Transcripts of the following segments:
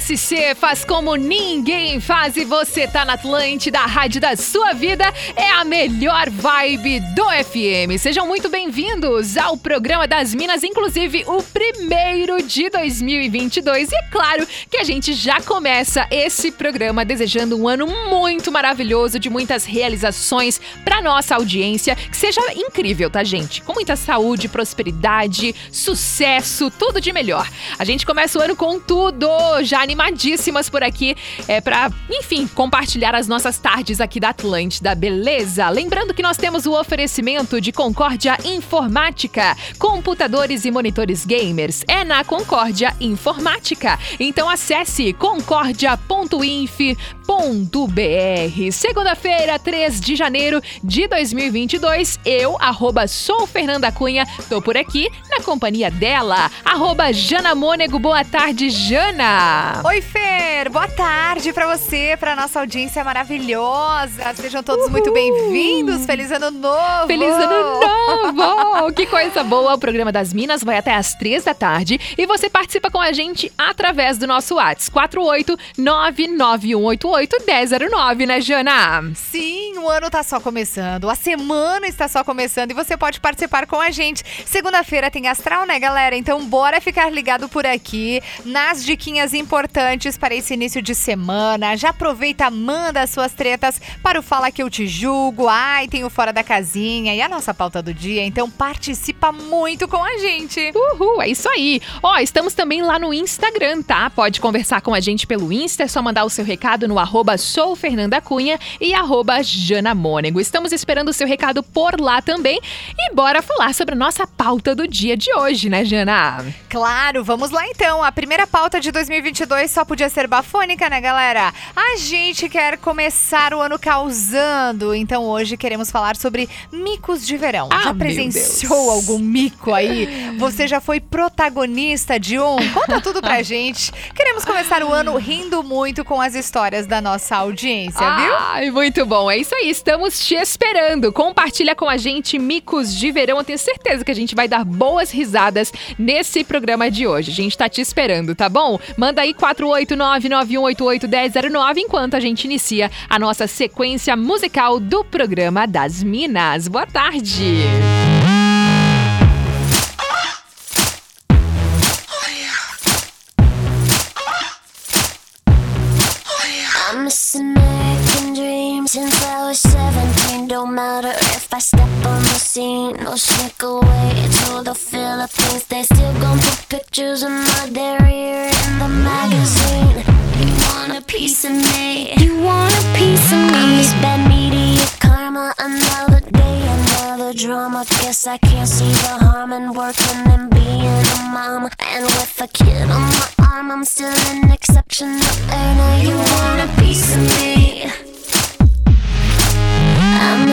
SC faz como ninguém faz e você tá na Atlântida, a rádio da sua vida é a melhor vibe do FM. Sejam muito bem-vindos ao programa das Minas, inclusive o primeiro de 2022. E é claro que a gente já começa esse programa desejando um ano muito maravilhoso, de muitas realizações para nossa audiência, que seja incrível, tá, gente? Com muita saúde, prosperidade, sucesso, tudo de melhor. A gente começa o ano com tudo, já animadíssimas por aqui é, para, enfim, compartilhar as nossas tardes aqui da Atlântida, beleza? Lembrando que nós temos o oferecimento de Concórdia Informática, computadores e monitores gamers. É na Concórdia Informática. Então acesse concórdia.inf.br. Segunda-feira, 3 de janeiro de 2022, eu, arroba sou Fernanda Cunha, tô por aqui na companhia dela, arroba Jana Mônego. Boa tarde, Jana! Oi, Fer! Boa tarde para você, para nossa audiência maravilhosa. Sejam todos muito bem-vindos. Feliz ano novo! Feliz ano novo! que coisa boa! O programa das Minas vai até às três da tarde e você participa com a gente através do nosso WhatsApp 48991881009, né, Jana? Sim, o ano tá só começando, a semana está só começando e você pode participar com a gente. Segunda-feira tem astral, né, galera? Então bora ficar ligado por aqui nas diquinhas importantes para esse início de semana. Já aproveita, manda as suas tretas para o Fala Que Eu Te Julgo. Ai, tem o Fora da Casinha e a nossa pauta do dia. Então participa muito com a gente. Uhul, é isso aí. Ó, estamos também lá no Instagram, tá? Pode conversar com a gente pelo Insta, é só mandar o seu recado no arroba soufernandacunha e arroba janamônego. Estamos esperando o seu recado por lá também. E bora falar sobre a nossa pauta do dia de hoje, né, Jana? Claro, vamos lá então. A primeira pauta de 2022 2022 só podia ser bafônica, né, galera? A gente quer começar o ano causando, então hoje queremos falar sobre micos de verão. Ah, já presenciou algum mico aí? Você já foi protagonista de um? Conta tudo pra gente. Queremos começar o ano rindo muito com as histórias da nossa audiência, viu? Ai, muito bom. É isso aí, estamos te esperando. Compartilha com a gente micos de verão. Eu tenho certeza que a gente vai dar boas risadas nesse programa de hoje. A gente tá te esperando, tá bom? Manda aí 489-9188-1009 enquanto a gente inicia a nossa sequência musical do programa das Minas. Boa tarde! I step on the scene or sneak away to the Philippines. They still gon' put pictures of my derriere in the magazine. You want a piece of me? You want a piece of me? I'm this bad media karma. Another day, another drama. Guess I can't see the harm in working and being a mom. And with a kid on my arm, I'm still an exception. And you want a piece of me? I'm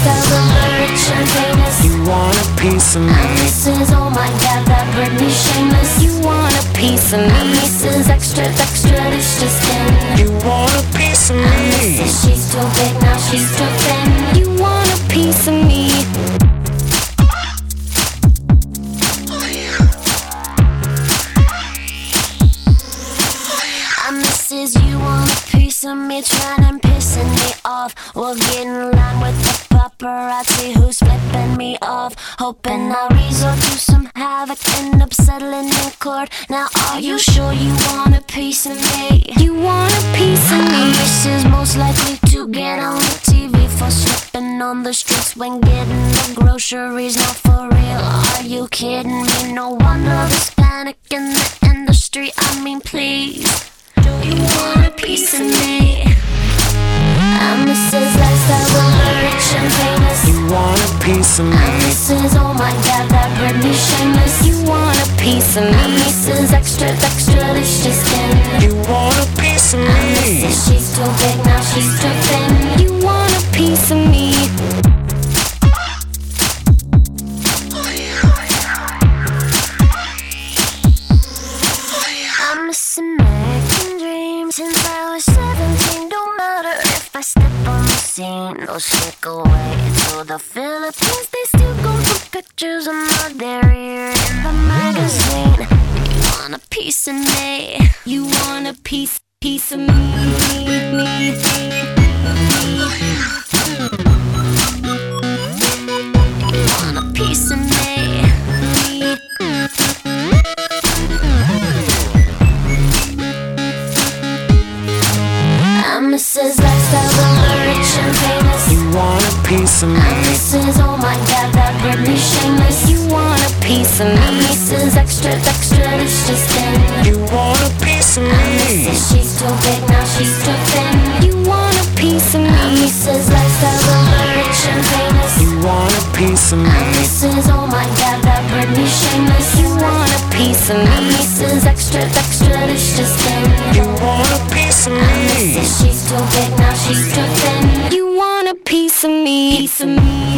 Mrs. Lifestyle, the rich famous. You want a piece of me? I'm Mrs. Oh my God, that Britney Shameless. You want a piece of me? I'm Mrs. Extra, extra, it's just in. You want a piece of me? I'm Mrs. She's too big, now she's too thin. You want a piece of me? I'm Mrs. You want a piece of me, trying and pissing me off. We'll get in line with the paparazzi who's flipping me off. Hoping I'll resort to some havoc, end up settling in court. Now, are you sure you want a piece of me? You want a piece of me? This is most likely to get on the TV for slipping on the streets when getting the groceries. Not for real, are you kidding me? No wonder there's panic in the industry. I mean, please. Piece of me? Mrs. Oh my God, that Britney shameless. You want a piece of me? I'm Mrs. Extra, extra, delicious skin. You want a piece of me? Mrs. She's too big, now she's too piece of me? Piece of me, me,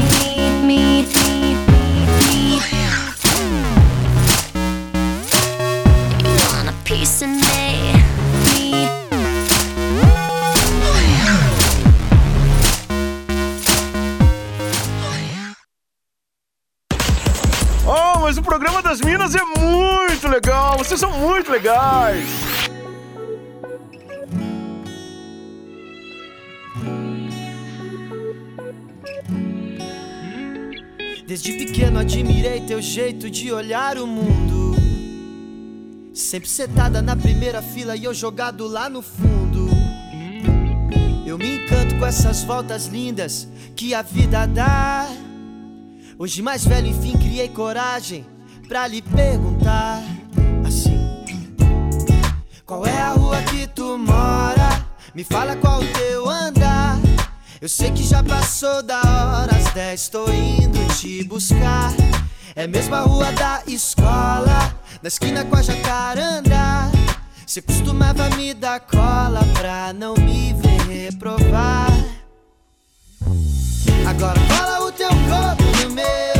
admirei teu jeito de olhar o mundo. Sempre sentada na primeira fila e eu jogado lá no fundo. Eu me encanto com essas voltas lindas que a vida dá. Hoje mais velho, enfim, criei coragem pra lhe perguntar assim: Qual é a rua que tu mora? Me fala qual o teu andar. Eu sei que já passou da hora, às 10 tô indo te buscar. É mesmo a rua da escola, na esquina com a jacaranda. Cê costumava me dar cola pra não me ver reprovar. Agora cola o teu corpo no meu,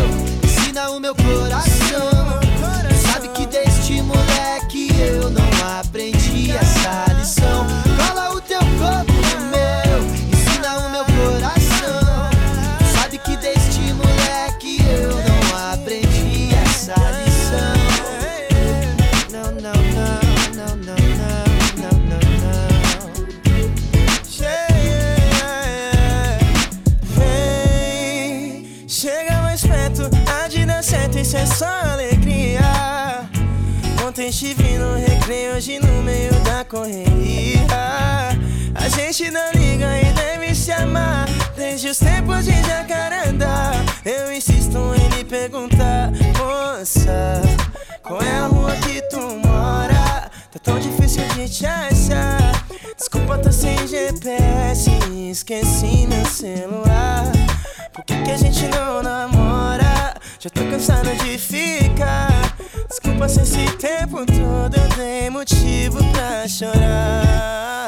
estive no recreio, hoje no meio da correria. A gente não liga e deve se amar desde os tempos de jacaranda. Eu insisto em lhe perguntar, moça, qual é a rua que tu mora? Tá tão difícil de te achar. Desculpa, tô sem GPS, esqueci meu celular. Por que, que a gente não namora? Já tô cansado de ficar. Se esse tempo todo dei motivo pra chorar.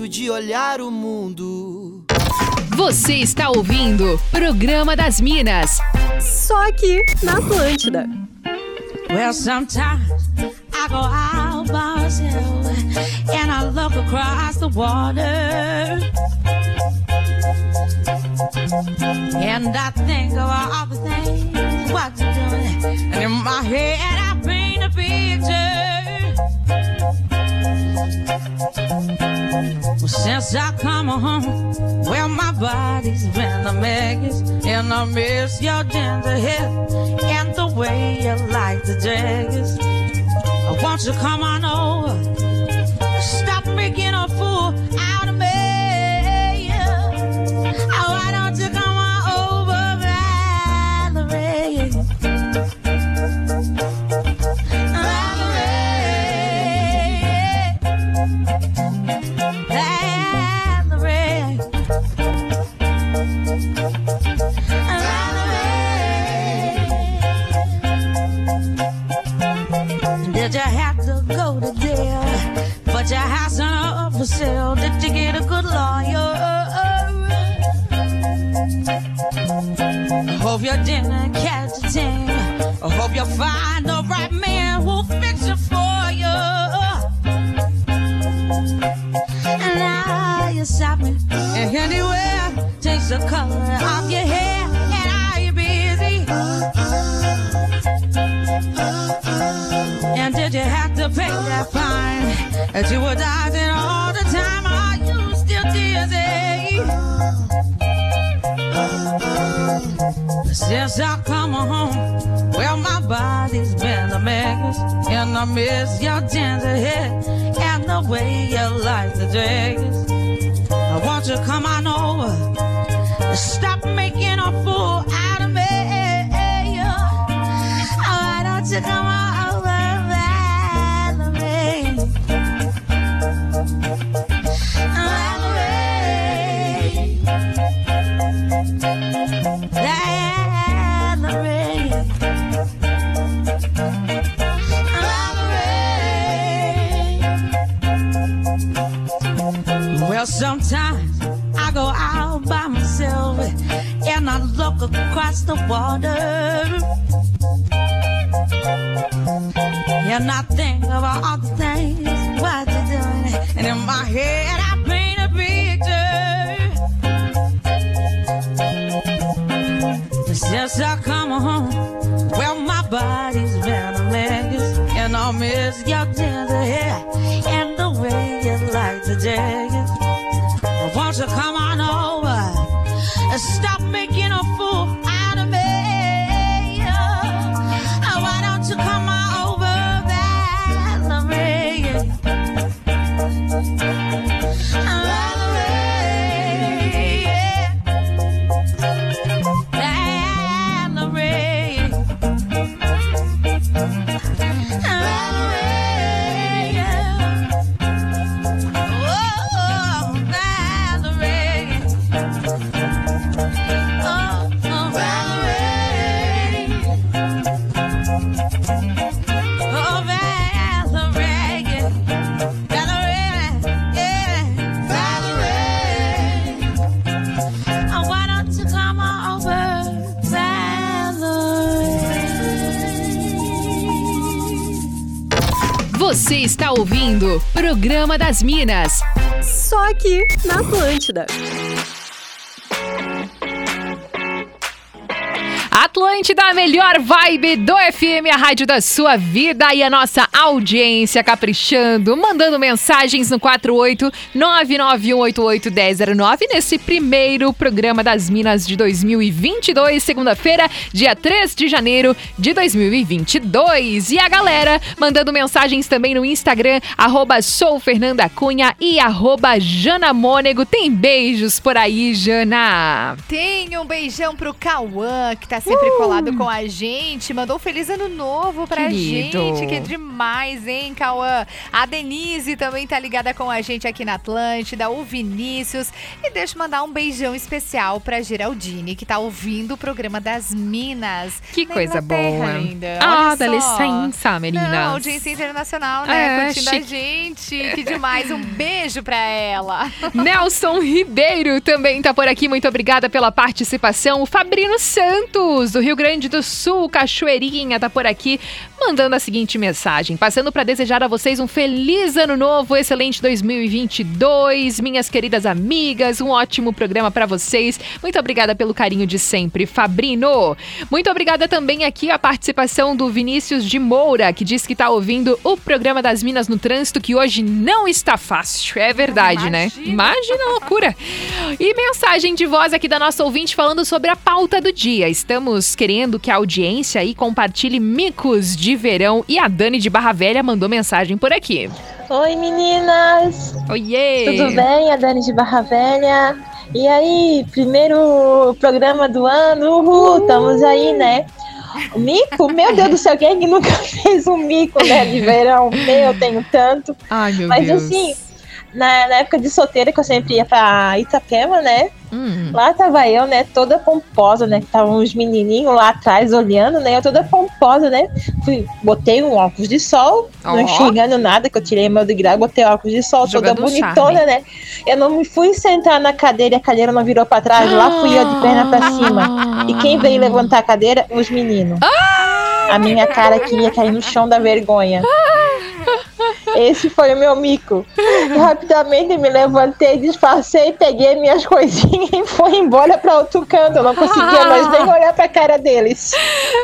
Jeito de olhar o mundo. Você está ouvindo Programa das Minas. Só aqui na Atlântida. Well, sometimes I go out by myself and I look across the water. And I think about all the things what you're doing. And in my head, I paint a picture. Well, since I come home, well, my body's been a mess. And I miss your ginger hair and the way you like the dress. Won't you to come on over? Stop making a fool out of me. I hope you didn't catch a thing. I hope you find the right man who'll fix it for you. And now you're shopping anywhere. Takes the color off your hair. And are you busy? And did you have to pay that fine that you were dodging all the time? Are you still dizzy? Since I come home, well, my body's been a mess. And I miss your ginger hair and the way you like the dress. I want you to come on over. Stop making a fool out of me. Why don't you come on across the water. And I think about all the things what you're doing. And in my head, I paint a picture. Since I come home, well, my body's been a mess. And I miss your tender hair and the way you like to dress. Won't you come on over and stop making a fool Programa das Minas. Só aqui na Atlântida. Atlântida, a melhor vibe do FM, a rádio da sua vida e a nossa audiência caprichando, mandando mensagens no 48991881009 nesse primeiro programa das Minas de 2022, segunda-feira, dia 3 de janeiro de 2022. E a galera mandando mensagens também no Instagram, arroba soufernandacunha e arroba janamônego. Tem beijos por aí, Jana? Tem um beijão pro Cauã, que tá sempre colado com a gente. Mandou um feliz ano novo pra Querido. gente. Que demais, hein, Cauã? A Denise também tá ligada com a gente aqui na Atlântida. O Vinícius. E deixa eu mandar um beijão especial pra Geraldine, que tá ouvindo o programa das Minas. Que na coisa boa. Ainda. Ah, dá licença, meninas. Não, audiência internacional, né? É, Curtindo a chique. gente. Que demais. Um beijo pra ela. Nelson Ribeiro também tá por aqui. Muito obrigada pela participação. O Fabrino Santos do Rio Grande do Sul, Cachoeirinha, tá por aqui, mandando a seguinte mensagem, passando para desejar a vocês um feliz ano novo, excelente 2022, minhas queridas amigas, um ótimo programa para vocês. Muito obrigada pelo carinho de sempre, Fabrino. Muito obrigada também aqui a participação do Vinícius de Moura, que diz que tá ouvindo o programa das Minas no Trânsito, que hoje não está fácil. É verdade, né? Imagina a loucura. E mensagem de voz aqui da nossa ouvinte falando sobre a pauta do dia. Estamos querendo que a audiência aí compartilhe micos de verão e a Dani de Barra Velha mandou mensagem por aqui. Oi meninas! Oiê! Tudo bem? A Dani de Barra Velha. E aí, primeiro programa do ano, uhul, estamos aí, né? O mico? Meu Deus do céu, quem é que nunca fez um mico, né, de verão? Meu, eu tenho tanto. Ai, meu Mas Deus. assim, na, na época de solteira que eu sempre ia pra Itapema, né? Hum. Lá tava eu, né, toda pomposa, né? Que estavam os menininhos lá atrás olhando, né? Eu toda pomposa, né? Fui, botei um óculos de sol, Ó. não enxergando nada, que eu tirei meu de grau, botei óculos de sol, Jogando toda bonitona, charme. né? Eu não me fui sentar na cadeira e a cadeira não virou pra trás, lá fui eu de perna pra cima. E quem veio levantar a cadeira? Os meninos. A minha cara queria cair no chão da vergonha. Esse foi o meu mico. Rapidamente me levantei, disfarcei, peguei minhas coisinhas e fui embora pra outro canto. Eu não conseguia mais nem olhar pra cara deles.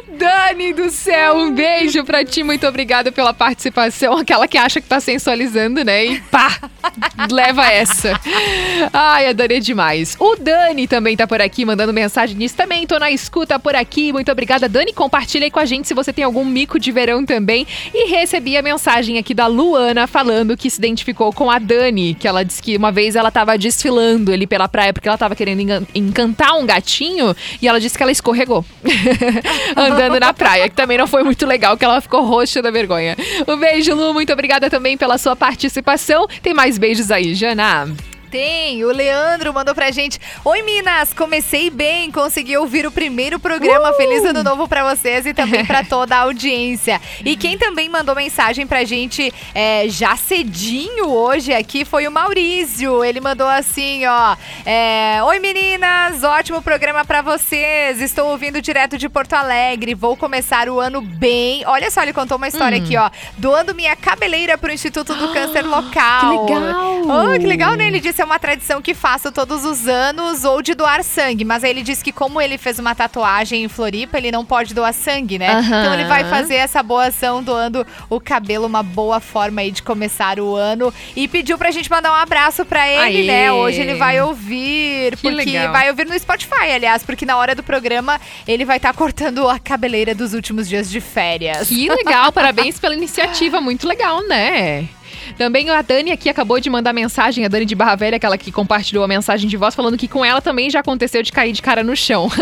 Dani do céu, um beijo pra ti, muito obrigada pela participação. Aquela que acha que tá sensualizando, né? E pá, leva essa. Ai, a Dani é demais. O Dani também tá por aqui, mandando mensagem nisso também. Tô na escuta por aqui, muito obrigada. Dani, compartilha aí com a gente se você tem algum mico de verão também. E recebi a mensagem aqui da Luana falando que se identificou com a Dani, que ela disse que uma vez ela tava desfilando ali pela praia porque ela tava querendo encantar um gatinho e ela disse que ela escorregou. andando na praia, que também não foi muito legal, que ela ficou roxa da vergonha. Um beijo, Lu, muito obrigada também pela sua participação. Tem mais beijos aí, Jana. Tem, o Leandro mandou pra gente. Oi, Minas, comecei bem, consegui ouvir o primeiro programa. Feliz ano novo pra vocês e também pra toda a audiência. E quem também mandou mensagem pra gente é, já cedinho hoje aqui foi o Maurício. Ele mandou assim, ó. é, Oi, meninas, ótimo programa pra vocês. Estou ouvindo direto de Porto Alegre. Vou começar o ano bem. Olha só, ele contou uma história Hum. aqui, ó. Doando minha cabeleira pro Instituto do Câncer Local. que legal! Oh, que legal, né? Ele disse é uma tradição que faço todos os anos ou de doar sangue. Mas aí ele disse que como ele fez uma tatuagem em Floripa, ele não pode doar sangue, né? Aham. Então ele vai fazer essa boa ação doando o cabelo, uma boa forma aí de começar o ano. E pediu pra gente mandar um abraço pra ele, Aê! né? Hoje ele vai ouvir, Que porque legal. vai ouvir no Spotify, aliás, porque na hora do programa ele vai estar cortando a cabeleira dos últimos dias de férias. Que legal, parabéns pela iniciativa, muito legal, né? Também a Dani aqui acabou de mandar mensagem, a Dani de Barra Velha, aquela que compartilhou a mensagem de voz, falando que com ela também já aconteceu de cair de cara no chão.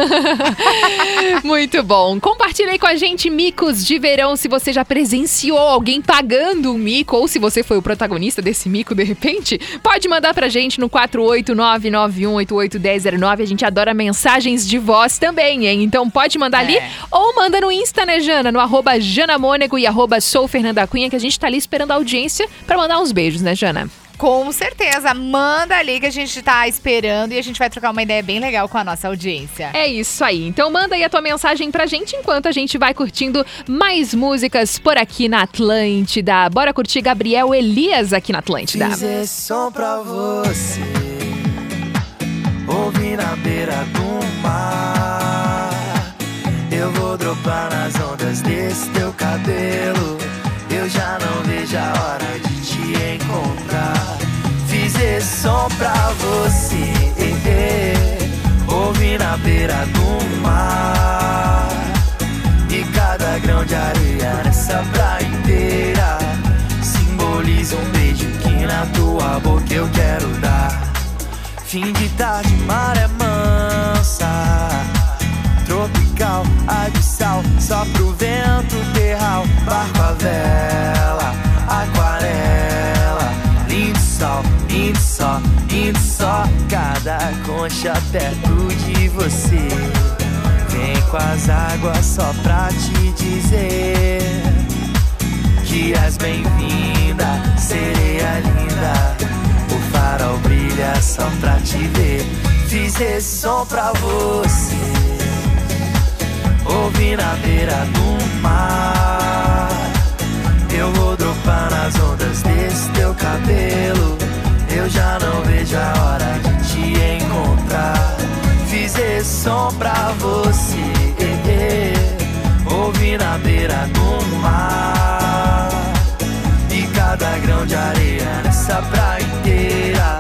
Muito bom. Compartilhe com a gente micos de verão, se você já presenciou alguém pagando um mico, ou se você foi o protagonista desse mico de repente, pode mandar pra gente no 48991881009. A gente adora mensagens de voz também, hein? Então pode mandar ali ou manda no Insta, né, Jana? No arroba Janamônego e arroba Sou Fernanda Cunha, que a gente tá ali esperando a audiência pra mandar uns beijos, né, Jana? Com certeza, manda ali que a gente tá esperando e a gente vai trocar uma ideia bem legal com a nossa audiência. É isso aí. Então manda aí a tua mensagem pra gente enquanto a gente vai curtindo mais músicas por aqui na Atlântida. Bora curtir Gabriel Elias aqui na Atlântida. Esse som pra você Ouvir na beira do mar Eu vou dropar nas ondas desse teu cabelo Eu já não vejo a hora de encontrar. Fiz esse som pra você Ouvir na beira do mar. E cada grão de areia nessa praia inteira Simboliza um beijo que na tua boca eu quero dar. Fim de tarde, maré mansa. Tropical, ar de sal Só pro vento terral. Barco a vela, aquarela Sol, lindo só, lindo só Cada concha perto de você Vem com as águas só pra te dizer que és bem-vinda, sereia linda. O farol brilha só pra te ver. Fiz esse som pra você. Ouvi na beira do mar. Eu vou dropar nas ondas teu cabelo. Eu já não vejo a hora de te encontrar. Fiz esse som pra você. Ouvi na beira do mar. E cada grão de areia nessa praia inteira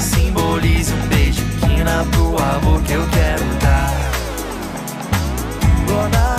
simboliza um beijo quina pro amor que eu quero dar. Oh,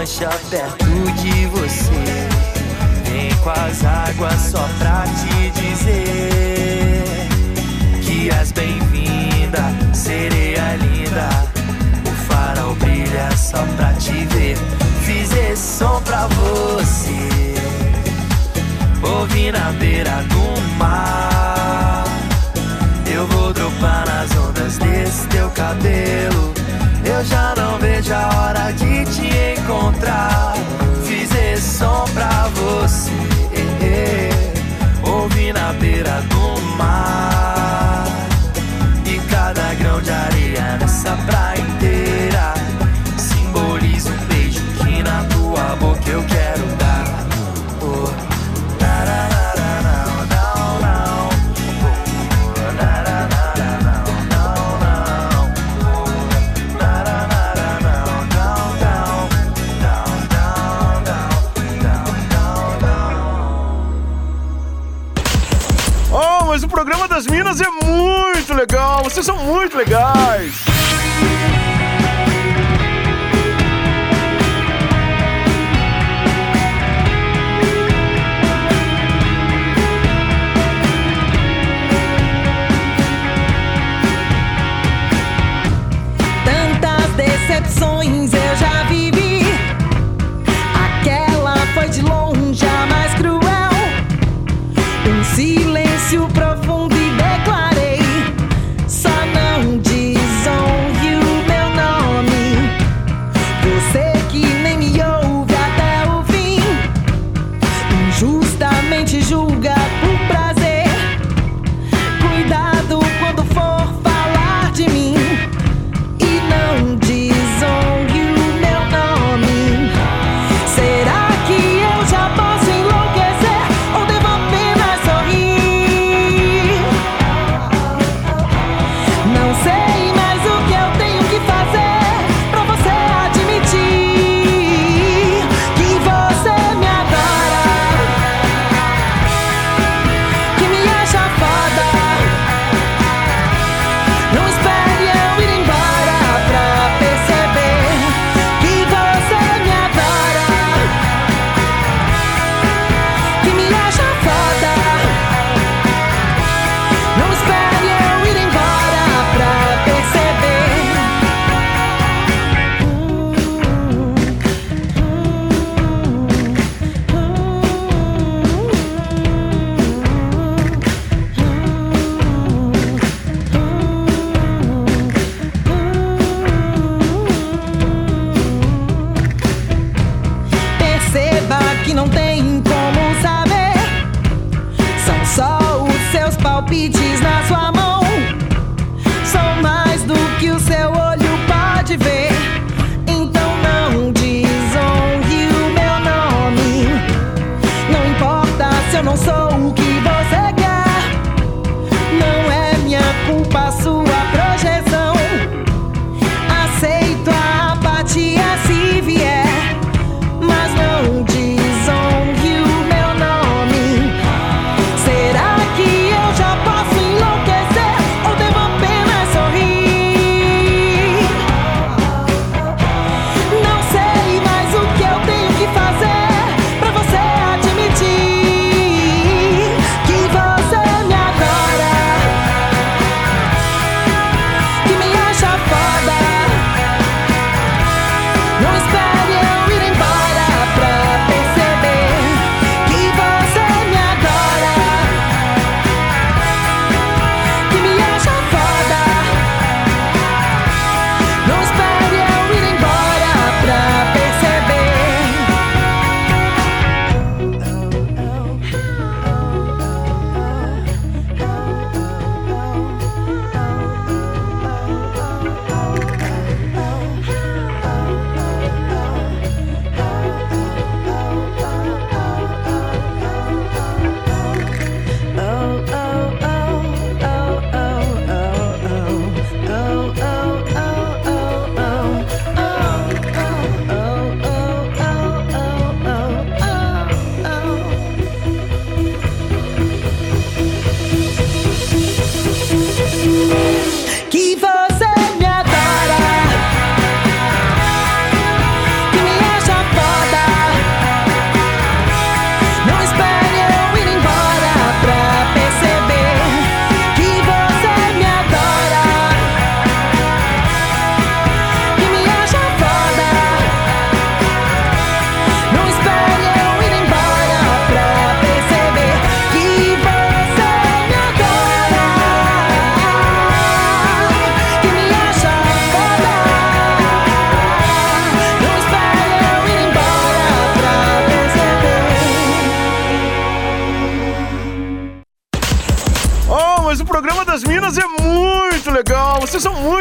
Cada concha perto de você Vem com as águas só pra te dizer Que és bem-vinda, sereia linda o farol brilha só pra te ver. Fiz esse som pra você. Ouvi na beira do mar. Eu vou dropar nas ondas desse teu cabelo. Já não vejo a hora de te encontrar.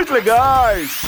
Muito legais.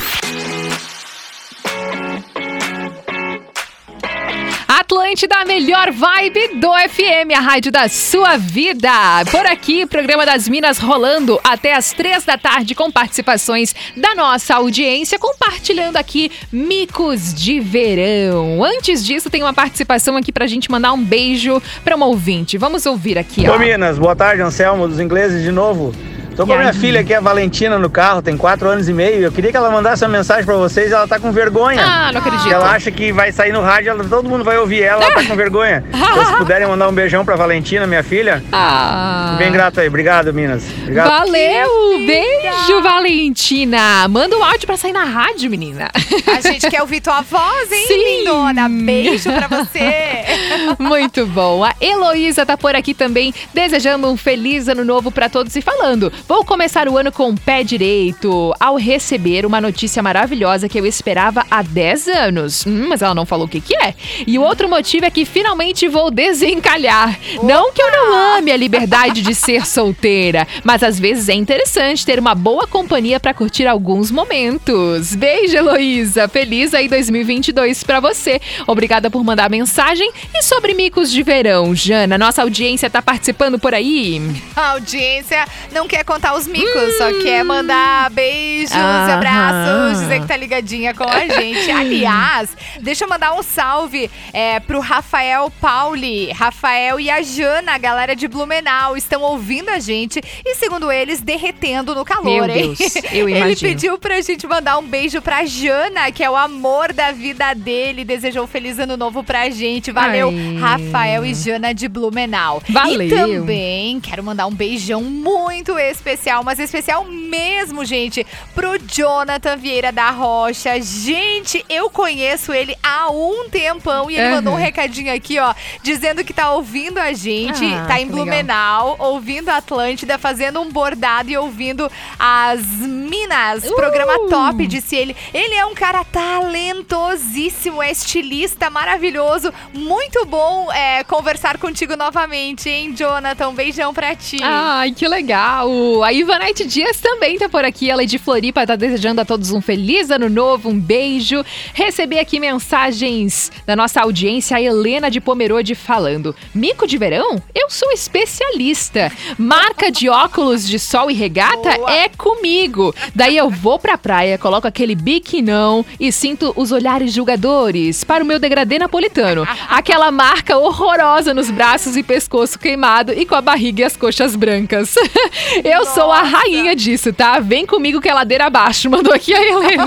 Atlântida, a melhor vibe do FM, a rádio da sua vida. Por aqui, programa das Minas rolando até as três da tarde com participações da nossa audiência, compartilhando aqui micos de verão. Antes disso, tem uma participação aqui pra gente mandar um beijo pra uma ouvinte. Vamos ouvir aqui, ó. Ô Minas, boa tarde, Anselmo dos ingleses de novo. Tô com a minha filha aqui, a Valentina, no carro, tem 4 anos e meio. Eu queria que ela mandasse uma mensagem pra vocês, ela tá com vergonha. Ah, não acredito. Ela acha que vai sair no rádio, ela- todo mundo vai ouvir ela, ela tá com vergonha. Então, se puderem mandar um beijão pra Valentina, minha filha. Ah. Bem grato aí, obrigado, Minas. Obrigado. Valeu! Beijo, Valentina! Manda um áudio pra sair na rádio, menina. A gente quer ouvir tua voz, hein, Sim. lindona? Beijo pra você. Muito bom. A Heloísa tá por aqui também, desejando um feliz ano novo pra todos e falando: vou começar o ano com o pé direito ao receber uma notícia maravilhosa que eu esperava há 10 anos. Hum, mas ela não falou o que, que é. E o outro motivo é que finalmente vou desencalhar. Não que eu não ame a liberdade de ser solteira, mas às vezes é interessante ter uma boa companhia pra curtir alguns momentos. Beijo, Heloísa. Feliz aí 2022 pra você. Obrigada por mandar a mensagem. E sobre micos de verão, Jana, nossa audiência tá participando por aí? A audiência não quer contar os micos, só quer mandar beijos e Aham. abraços, dizer que tá ligadinha com a gente. Aliás, deixa eu mandar um salve é, pro Rafael Pauli. Rafael e a Jana, a galera de Blumenau, estão ouvindo a gente e, segundo eles, derretendo no calor, Meu hein? Deus, eu Ele imagino. pediu pra gente mandar um beijo pra Jana, que é o amor da vida dele. Desejou um feliz ano novo pra gente. Valeu, Ai. Rafael e Jana de Blumenau. Valeu. E também quero mandar um beijão muito especial, mas especial mesmo, gente, pro Jonathan Vieira da Rocha. Gente, eu conheço ele há um tempão e ele Aham. mandou um recadinho aqui, ó, dizendo que tá ouvindo a gente, Ah, tá em que legal. Blumenau, ouvindo a Atlântida, fazendo um bordado e ouvindo as Minas. Uh! Programa top, disse ele. Ele é um cara talentosíssimo, é estilista maravilhoso. Muito bom é, conversar contigo novamente, hein, Jonathan? Um beijão pra ti. Ai, que legal! A Ivanete Dias também tá por aqui. Ela é de Floripa, tá desejando a todos um feliz ano novo, um beijo. Recebi aqui mensagens da nossa audiência, a Helena de Pomerode falando: Mico de verão? Eu sou especialista. Marca de óculos de sol e regata é comigo. Daí eu vou pra praia, coloco aquele biquinão e sinto os olhares julgadores para o meu degradê napolitano. Aquela marca horrorosa nos braços e pescoço queimado e com a barriga e as coxas brancas. Eu sou a rainha disso, tá? Vem comigo que é ladeira abaixo. Mandou aqui a Helena.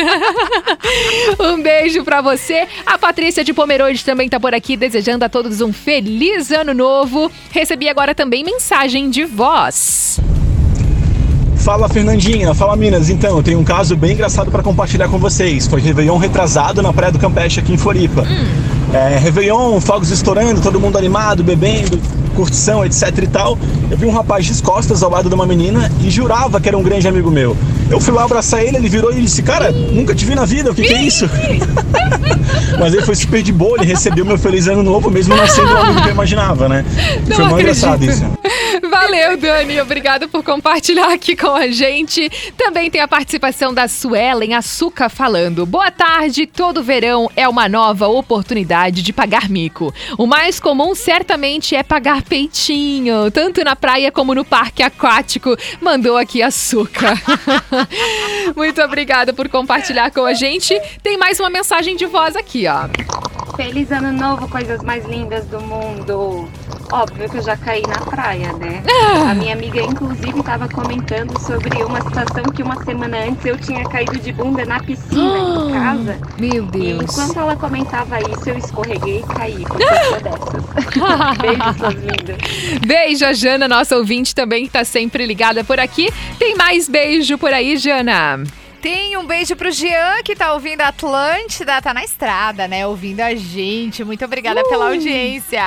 um beijo pra você. A Patrícia de Pomerode também tá por aqui, desejando a todos um feliz ano novo. Recebi agora também mensagem de voz. Fala Fernandinha, fala Minas. Então, eu tenho um caso bem engraçado para compartilhar com vocês. Foi Réveillon retrasado na Praia do Campeche aqui em Floripa. É, Réveillon, fogos estourando, todo mundo animado, bebendo, curtição, etc e tal. Eu vi um rapaz de costas ao lado de uma menina e jurava que era um grande amigo meu. Eu fui lá abraçar ele, ele virou e disse: Cara, nunca te vi na vida, o que, que é isso? Mas ele foi super de boa, ele recebeu meu feliz ano novo, mesmo não sendo o amigo que eu imaginava, né? Não foi muito engraçado isso. Valeu, Dani. Obrigado por compartilhar aqui com a gente. Também tem a participação da Suelen Açúcar falando: Boa tarde, todo verão é uma nova oportunidade de pagar mico. O mais comum certamente é pagar peitinho, tanto na praia como no parque aquático. Mandou aqui Açúcar. Muito obrigada por compartilhar com a gente. Tem mais uma mensagem de voz aqui, ó. Feliz ano novo, coisas mais lindas do mundo. Óbvio que eu já caí na praia, né? Ah. A minha amiga, inclusive, estava comentando sobre uma situação que uma semana antes eu tinha caído de bunda na piscina em casa. Meu E Deus. enquanto ela comentava isso, eu escorreguei e caí. Porque eu sou dessas. Beijos, suas lindas. Beijo, a Jana, nossa ouvinte também que tá sempre ligada por aqui. Tem mais beijo por aí, Jana? Tem um beijo pro Jean, que tá ouvindo a Atlântida, tá na estrada, né? Ouvindo a gente. Muito obrigada Uh. pela audiência.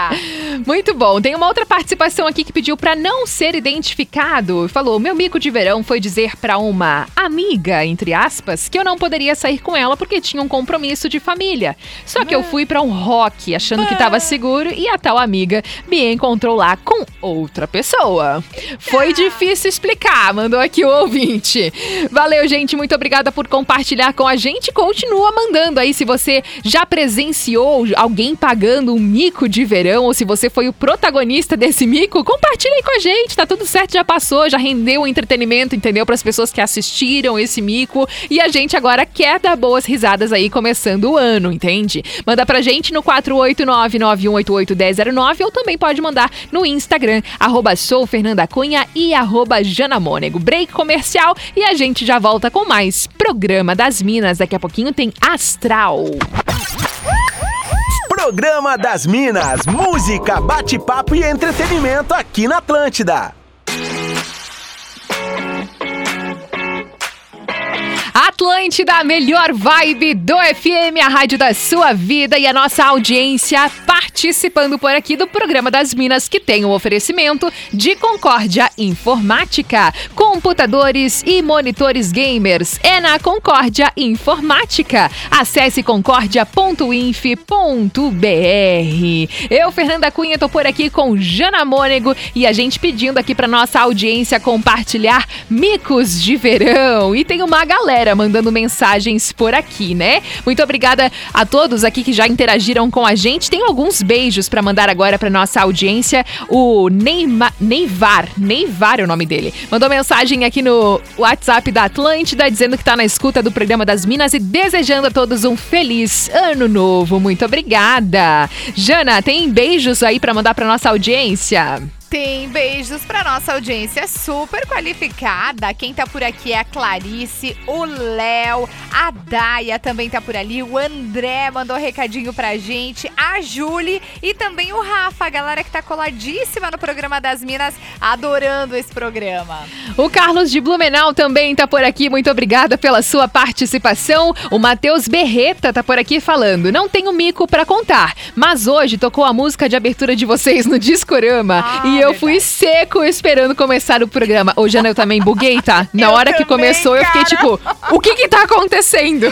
Muito bom. Tem uma outra participação aqui que pediu pra não ser identificado. Falou: "Meu mico de verão foi dizer pra uma amiga, entre aspas, que eu não poderia sair com ela porque tinha um compromisso de família. Só que eu fui pra um rock achando que tava seguro e a tal amiga me encontrou lá com outra pessoa. Foi difícil explicar", mandou aqui o ouvinte. Valeu, gente. Muito obrigada por compartilhar com a gente. Continua mandando aí se você já presenciou alguém pagando um mico de verão ou se você foi o protagonista desse mico, compartilha aí com a gente. Tá tudo certo, já passou, já rendeu o entretenimento, entendeu? Para as pessoas que assistiram esse mico. E a gente agora quer dar boas risadas aí começando o ano, entende? Manda pra gente no 489-9188-1009 ou também pode mandar no Instagram, arroba sou Fernanda Cunha e arroba Jana Mônego. Break comercial e a gente já volta com mais Programa das Minas. Daqui a pouquinho tem Astral. Programa das Minas, música, bate-papo e entretenimento aqui na Atlântida. Atlântida, a melhor vibe do FM, a rádio da sua vida e a nossa audiência participando por aqui do programa das Minas, que tem o oferecimento de Concórdia Informática, computadores e monitores gamers. É na Concórdia Informática. Acesse concórdia.inf.br. Eu, Fernanda Cunha, tô por aqui com Jana Mônego e a gente pedindo aqui pra nossa audiência compartilhar micos de verão. E tem uma galera mandando mensagens por aqui, né? Muito obrigada a todos aqui que já interagiram com a gente. Tem alguns beijos pra mandar agora pra nossa audiência. O Neymar, Neivar, Neivar é o nome dele. Mandou mensagem aqui no WhatsApp da Atlântida dizendo que tá na escuta do programa das Minas e desejando a todos um feliz ano novo. Muito obrigada. Jana, tem beijos aí pra mandar pra nossa audiência? Tem beijos pra nossa audiência super qualificada. Quem tá por aqui é a Clarice, o Léo, a Daia também tá por ali, o André mandou um recadinho pra gente, a Julie e também o Rafa, a galera que tá coladíssima no programa das Minas, adorando esse programa. O Carlos de Blumenau também tá por aqui. Muito obrigada pela sua participação. O Matheus Berreta tá por aqui falando: "Não tenho mico pra contar, mas hoje tocou a música de abertura de vocês no Discorama e eu fui seco esperando começar o programa. Hoje eu também buguei, tá? Na Eu hora que também, começou, eu fiquei cara. tipo, o que que tá acontecendo?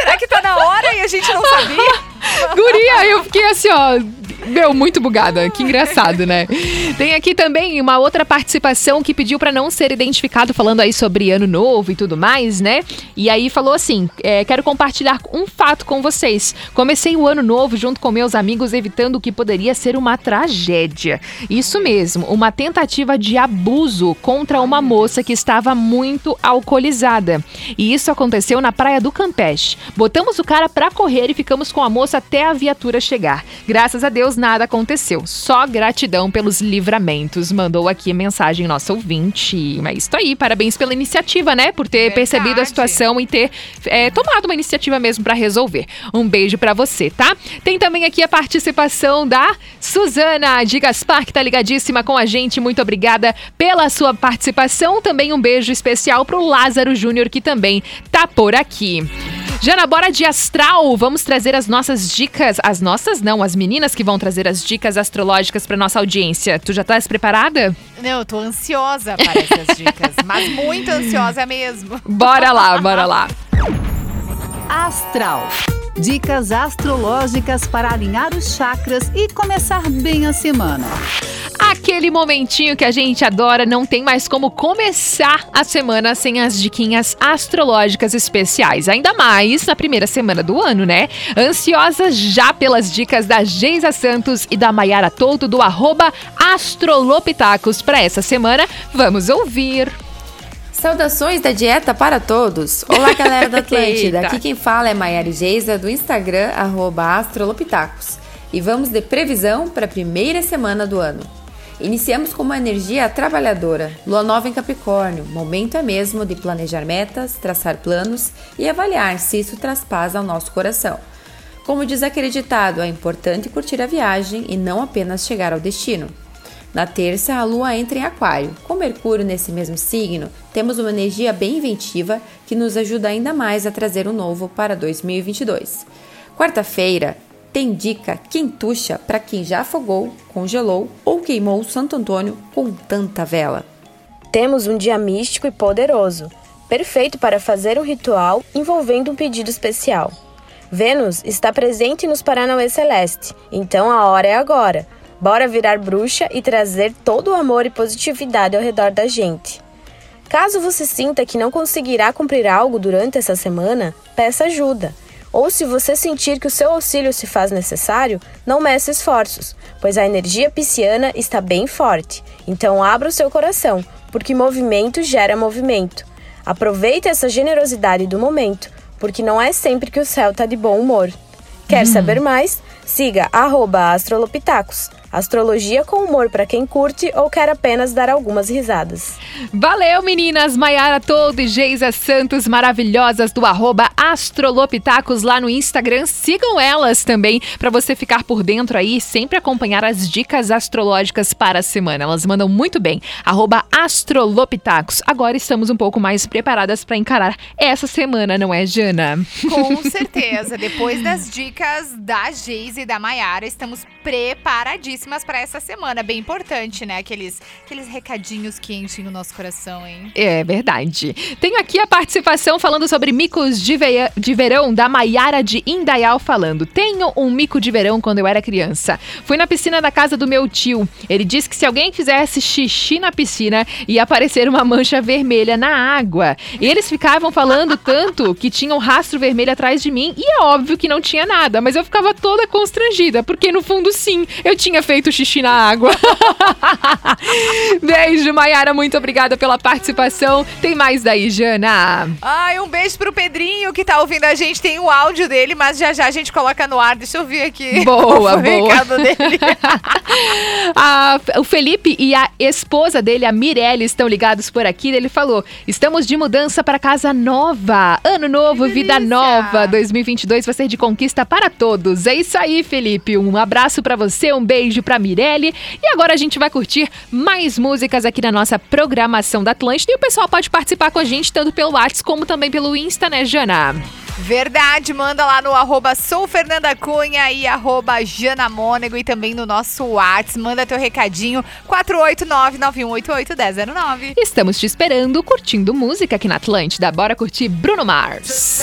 Será que tá na hora e a gente não sabia? Guria, eu fiquei assim, ó. Meu, muito bugada. Que engraçado, né? Tem aqui também uma outra participação que pediu pra não ser identificado, falando aí sobre ano novo e tudo mais, né? E aí falou assim: é, quero compartilhar um fato com vocês. Comecei o ano novo junto com meus amigos, evitando o que poderia ser uma tragédia. Isso mesmo, uma tentativa de abuso contra uma moça que estava muito alcoolizada. E isso aconteceu na praia do Campeche. Botamos o cara pra correr e ficamos com a moça até a viatura chegar. Graças a Deus nada aconteceu. Só gratidão pelos livramentos. Mandou aqui a mensagem nosso ouvinte. Mas isso aí, parabéns pela iniciativa, né? Por ter percebido a situação e ter é, tomado uma iniciativa mesmo pra resolver. Um beijo pra você, tá? Tem também aqui a participação da Suzana de Gaspar, que tá ligadíssima com a gente. Muito obrigada pela sua participação. Também um beijo especial pro Lázaro Júnior, que também tá por aqui. Jana, bora de astral. Vamos trazer as nossas dicas. As nossas não, as meninas que vão trazer as dicas astrológicas pra nossa audiência. Tu já estás preparada? Não, eu tô ansiosa para essas dicas, mas muito ansiosa mesmo. Bora lá, bora lá. Astral. Dicas astrológicas para alinhar os chakras e começar bem a semana. Aquele momentinho que a gente adora, não tem mais como começar a semana sem as diquinhas astrológicas especiais. Ainda mais na primeira semana do ano, né? Ansiosa já pelas dicas da Geisa Santos e da Maiara Touto do arroba Astrolopitacos para essa semana. Vamos ouvir. Saudações da dieta para todos! Olá, galera da Atlântida! Aqui quem fala é Maiara Geisa do Instagram, arroba Astrolopitacos. E vamos de previsão para a primeira semana do ano. Iniciamos com uma energia trabalhadora, lua nova em Capricórnio. Momento é mesmo de planejar metas, traçar planos e avaliar se isso traz paz ao nosso coração. Como diz aquele ditado, é importante curtir a viagem e não apenas chegar ao destino. Na terça, a Lua entra em Aquário. Com Mercúrio nesse mesmo signo, temos uma energia bem inventiva que nos ajuda ainda mais a trazer o novo para 2022. Quarta-feira tem dica quentucha para quem já afogou, congelou ou queimou Santo Antônio com tanta vela. Temos um dia místico e poderoso, perfeito para fazer um ritual envolvendo um pedido especial. Vênus está presente nos Paranauê Celeste, então a hora é agora. Bora virar bruxa e trazer todo o amor e positividade ao redor da gente. Caso você sinta que não conseguirá cumprir algo durante essa semana, peça ajuda. Ou se você sentir que o seu auxílio se faz necessário, não meça esforços, pois a energia pisciana está bem forte. Então abra o seu coração, porque movimento gera movimento. Aproveite essa generosidade do momento, porque não é sempre que o céu está de bom humor. Quer saber mais? Siga arroba astrolopitacos. Astrologia com humor para quem curte ou quer apenas dar algumas risadas. Valeu, meninas! Maiara Todo e Geisa Santos, maravilhosas do arroba Astrolopitacos lá no Instagram. Sigam elas também para você ficar por dentro aí e sempre acompanhar as dicas astrológicas para a semana. Elas mandam muito bem. Arroba Astrolopitacos. Agora estamos um pouco mais preparadas para encarar essa semana, não é, Jana? Com certeza. Depois das dicas da Geise e da Maiara, estamos preparadíssimas para essa semana. Bem importante, né? Aqueles, aqueles recadinhos que enchem o nosso coração, hein? É verdade. Tenho aqui a participação falando sobre micos de, veia- de verão da Maiara de Indaial falando. Tenho um mico de verão quando eu era criança. Fui na piscina da casa do meu tio. Ele disse que se alguém fizesse xixi na piscina, ia aparecer uma mancha vermelha na água. E eles ficavam falando tanto que tinha um rastro vermelho atrás de mim. E é óbvio que não tinha nada, mas eu ficava toda constrangida, porque no fundo, sim, eu tinha feito xixi na água. Beijo, Maiara. Muito obrigada pela participação. Tem mais daí, Jana. Ai, um beijo pro Pedrinho que tá ouvindo a gente. Tem o áudio dele, mas já já a gente coloca no ar. Deixa eu ver aqui. Boa, o boa. recado dele. A- o Felipe e a esposa dele, a Mirelle, estão ligados por aqui. Ele falou: estamos de mudança para casa nova. Ano novo, vida nova. 2022 vai ser de conquista para todos. É isso aí, Felipe. Um abraço para você, um beijo para Mirelle. E agora a gente vai curtir mais músicas aqui na nossa programação da Atlântida. E o pessoal pode participar com a gente tanto pelo WhatsApp como também pelo Insta, né, Jana? Verdade, manda lá no arroba sou Fernanda Cunha e arroba Jana Mônego e também no nosso WhatsApp. Manda teu recadinho 489-9188-1009. Estamos te esperando, curtindo música aqui na Atlântida. Bora curtir Bruno Mars.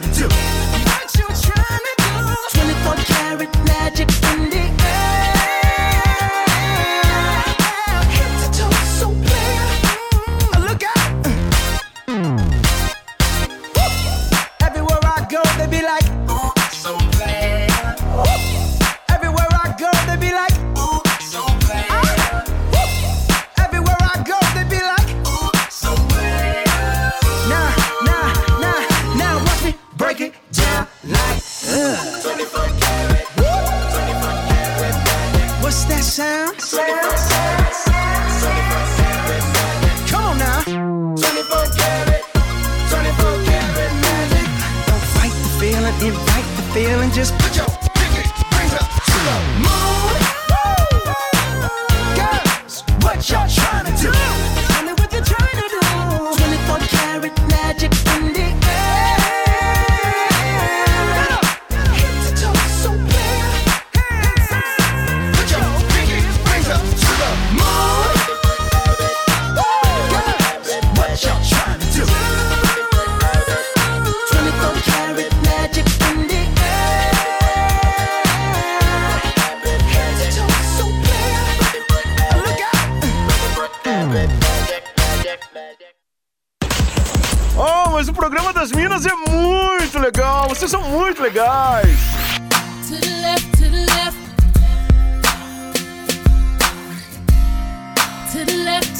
trying to do? What you trying to do? 24 karat. left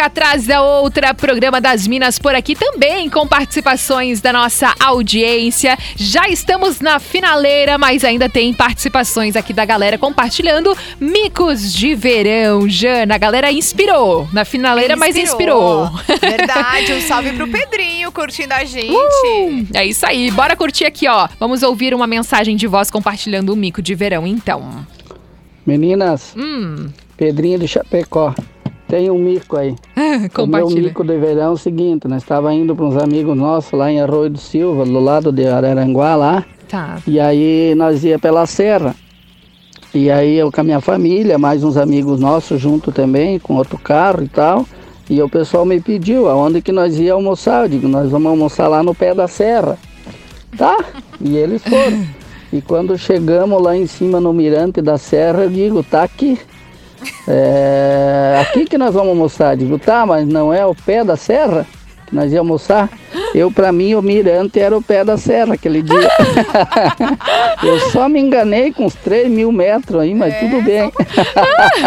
música atrás da outra. Programa das Minas por aqui também, com participações da nossa audiência. Já estamos na finaleira, mas ainda tem participações aqui da galera compartilhando micos de verão. Jana, a galera inspirou na finaleira, mas inspirou. Verdade, um salve pro Pedrinho curtindo a gente. Uh, é isso aí, bora curtir aqui, ó. Vamos ouvir uma mensagem de voz compartilhando o mico de verão, então. Meninas, Hum. Pedrinho de Chapecó, tem um mico aí. o meu mico de verão é o seguinte, nós estava indo para uns amigos nossos lá em Arroio do Silva, do lado de Araranguá lá, Tá. e aí nós ia pela serra. E aí eu com a minha família, mais uns amigos nossos junto também, com outro carro e tal. E o pessoal me pediu aonde que nós ia almoçar. Eu digo, nós vamos almoçar lá no pé da serra. Tá? E eles foram. E quando chegamos lá em cima no mirante da serra, eu digo, tá aqui. É, aqui que nós vamos almoçar. Digo, tá, mas não é o pé da serra que nós ia almoçar? Eu, pra mim, o mirante era o pé da serra aquele dia. eu só me enganei com uns 3 mil metros aí, mas tudo bem.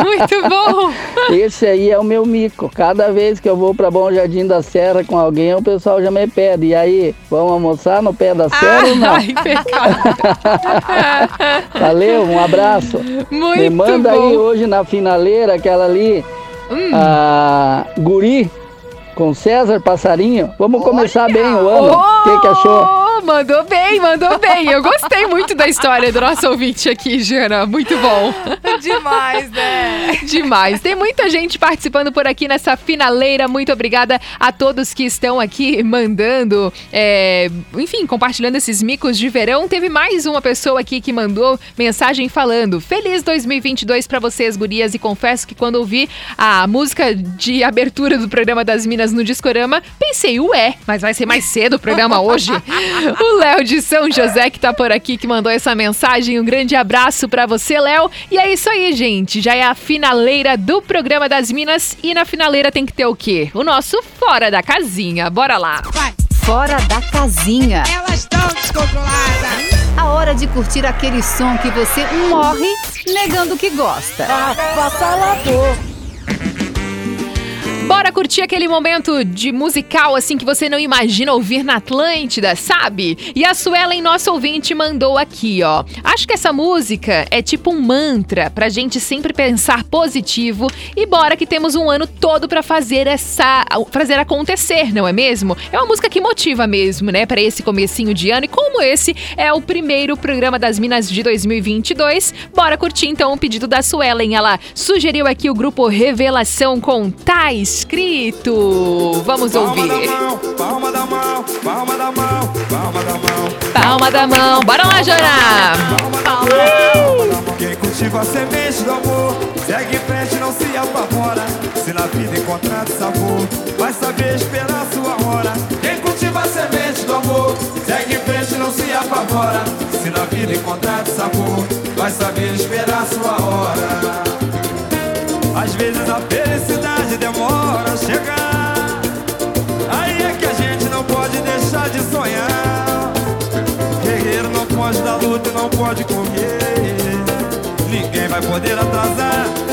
Muito bom! Esse aí é o meu mico. Cada vez que eu vou para Bom Jardim da Serra com alguém, o pessoal já me pede. E aí, vamos almoçar no pé da serra ou não? Ai, pecado. Valeu, um abraço. Muito Me manda bom. aí hoje na finaleira aquela ali, Hum. a Guri, com César Passarinho. Vamos começar bem o ano. O que, que achou? Mandou bem, mandou bem. Eu gostei muito da história do nosso ouvinte aqui, Jana. Muito bom. Demais, né? Demais. Tem muita gente participando por aqui nessa finaleira. Muito obrigada a todos que estão aqui mandando, é, enfim, compartilhando esses micos de verão. Teve mais uma pessoa aqui que mandou mensagem falando: Feliz 2022 pra vocês, gurias. E confesso que quando ouvi a música de abertura do programa das Minas no Discorama, pensei, ué, mas vai ser mais cedo o programa hoje. o Léo de São José que tá por aqui, que mandou essa mensagem. Um grande abraço pra você, Léo. E é isso aí, gente. Já é a finaleira do programa das Minas. E na finaleira tem que ter o quê? O nosso Fora da Casinha. Bora lá. Fora da casinha. Elas estão descontroladas. A hora de curtir aquele som que você morre negando que gosta. Bora curtir aquele momento de musical assim que você não imagina ouvir na Atlântida, sabe? E a Suelen, nosso ouvinte, mandou aqui, ó. Acho que essa música é tipo um mantra pra gente sempre pensar positivo e bora que temos um ano todo pra fazer essa fazer acontecer, não é mesmo? É uma música que motiva mesmo, né, Pra esse comecinho de ano e como esse é o primeiro programa das Minas de 2022, bora curtir então o pedido da Suelen. Ela sugeriu aqui o grupo Revelação com Tá Escrito. Vamos ouvir. Palma da mão, palma da mão, palma da mão. Palma da mão. Bora lá, Jana. Quem cultiva a semente do amor, segue em frente, não se apavora. Se na vida encontrar sabor, vai saber esperar a sua hora. Quem cultiva a semente do amor, segue em frente, não se apavora. Se na vida encontrar sabor, vai saber esperar a sua hora. Às vezes a felicidade demora chegar. Aí é que a gente não pode deixar de sonhar. Guerreiro não pode dar luta e não pode correr. Ninguém vai poder atrasar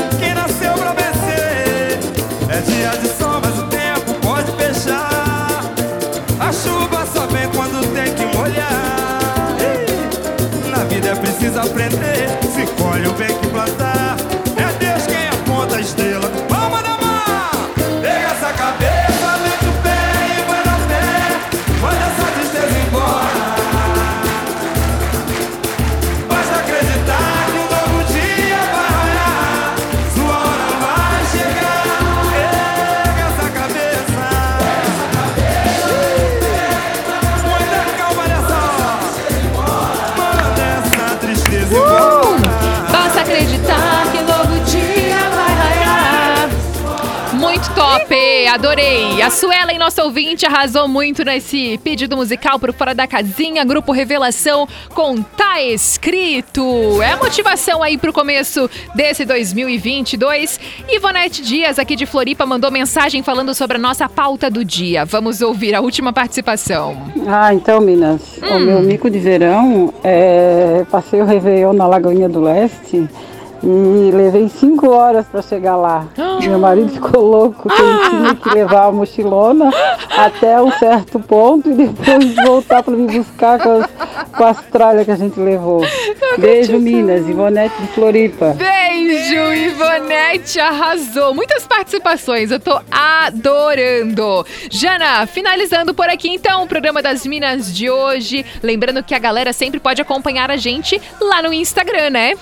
adorei. A Suelen, nossa ouvinte, arrasou muito nesse pedido musical pro Fora da Casinha, Grupo Revelação com Tá Escrito. É a motivação aí pro começo desse 2022. Ivonete Dias, aqui de Floripa, mandou mensagem falando sobre a nossa pauta do dia. Vamos ouvir a última participação. Ah, então, Minas, o Hum. meu mico de verão é passei o Réveillon na Lagoinha do Leste E levei cinco horas para chegar lá. Meu marido ficou louco, que ele tinha que levar a mochilona até um certo ponto e depois voltar para me buscar com as, com as tralhas que a gente levou. Beijo, Minas, Ivonete de Floripa. Beijo, Ivonete arrasou. Muitas participações, eu tô adorando. Jana, finalizando por aqui então o programa das Minas de hoje. Lembrando que a galera sempre pode acompanhar a gente lá no Instagram, né?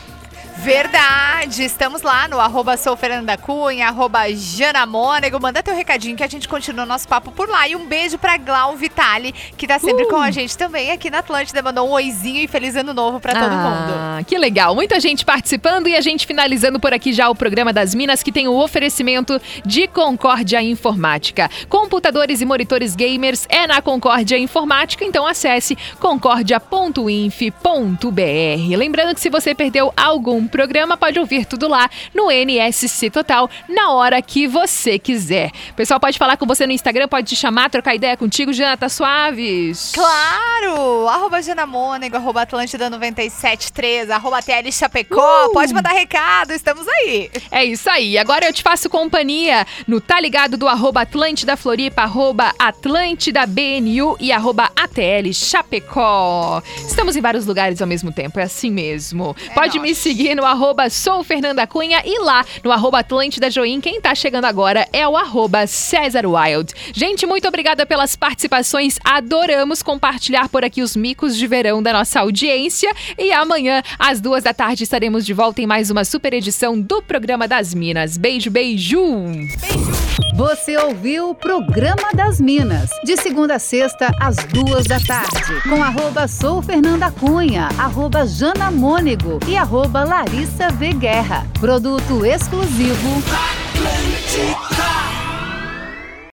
Verdade, estamos lá no arroba sou Fernanda Cunha, arroba Jana Mônego. Manda teu recadinho que a gente continua o nosso papo por lá. E um beijo pra Glau Vitali, que tá sempre Uh. com a gente também aqui na Atlântida. Mandou um oizinho e feliz ano novo pra todo mundo. Ah, que legal. Muita gente participando e a gente finalizando por aqui já o programa das Minas, que tem o oferecimento de Concórdia Informática. Computadores e monitores gamers é na Concórdia Informática, então acesse concordia.inf.br. Lembrando que se você perdeu algum programa, pode ouvir tudo lá no NSC Total, na hora que você quiser. O pessoal pode falar com você no Instagram, pode te chamar, trocar ideia contigo, Jana, tá suaves? Claro! Arroba Jana Mônego, arroba Atlântida 973, arroba TL Chapecó. Uh! Pode mandar recado, estamos aí. É isso aí. Agora eu te faço companhia no Tá Ligado do arroba Atlântida Floripa, arroba Atlântida BNU e arroba ATL Chapecó. Estamos em vários lugares ao mesmo tempo, é assim mesmo. Pode me seguir no arroba Sou Fernanda Cunha e lá no arroba Atlântida Join. Quem tá chegando agora é o arroba César Wild. Gente, muito obrigada pelas participações. Adoramos compartilhar por aqui os micos de verão da nossa audiência. E amanhã, às duas da tarde, estaremos de volta em mais uma super edição do Programa das Minas. Beijo, beijo! Você ouviu o Programa das Minas, de segunda a sexta, às duas da tarde, com arroba Sou Fernanda Cunha, arroba Jana e arroba Larissa V. Guerra. Produto exclusivo. Atlântica.